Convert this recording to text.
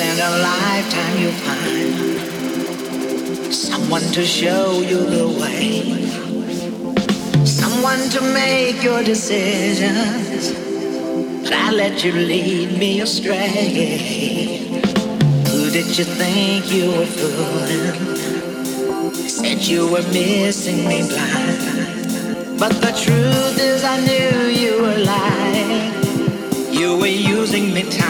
In a lifetime you'll find someone to show you the way, someone to make your decisions. But I let you lead me astray. Who did you think you were fooling? Said you were missing me blind. But the truth is, I knew you were lying. You were using me time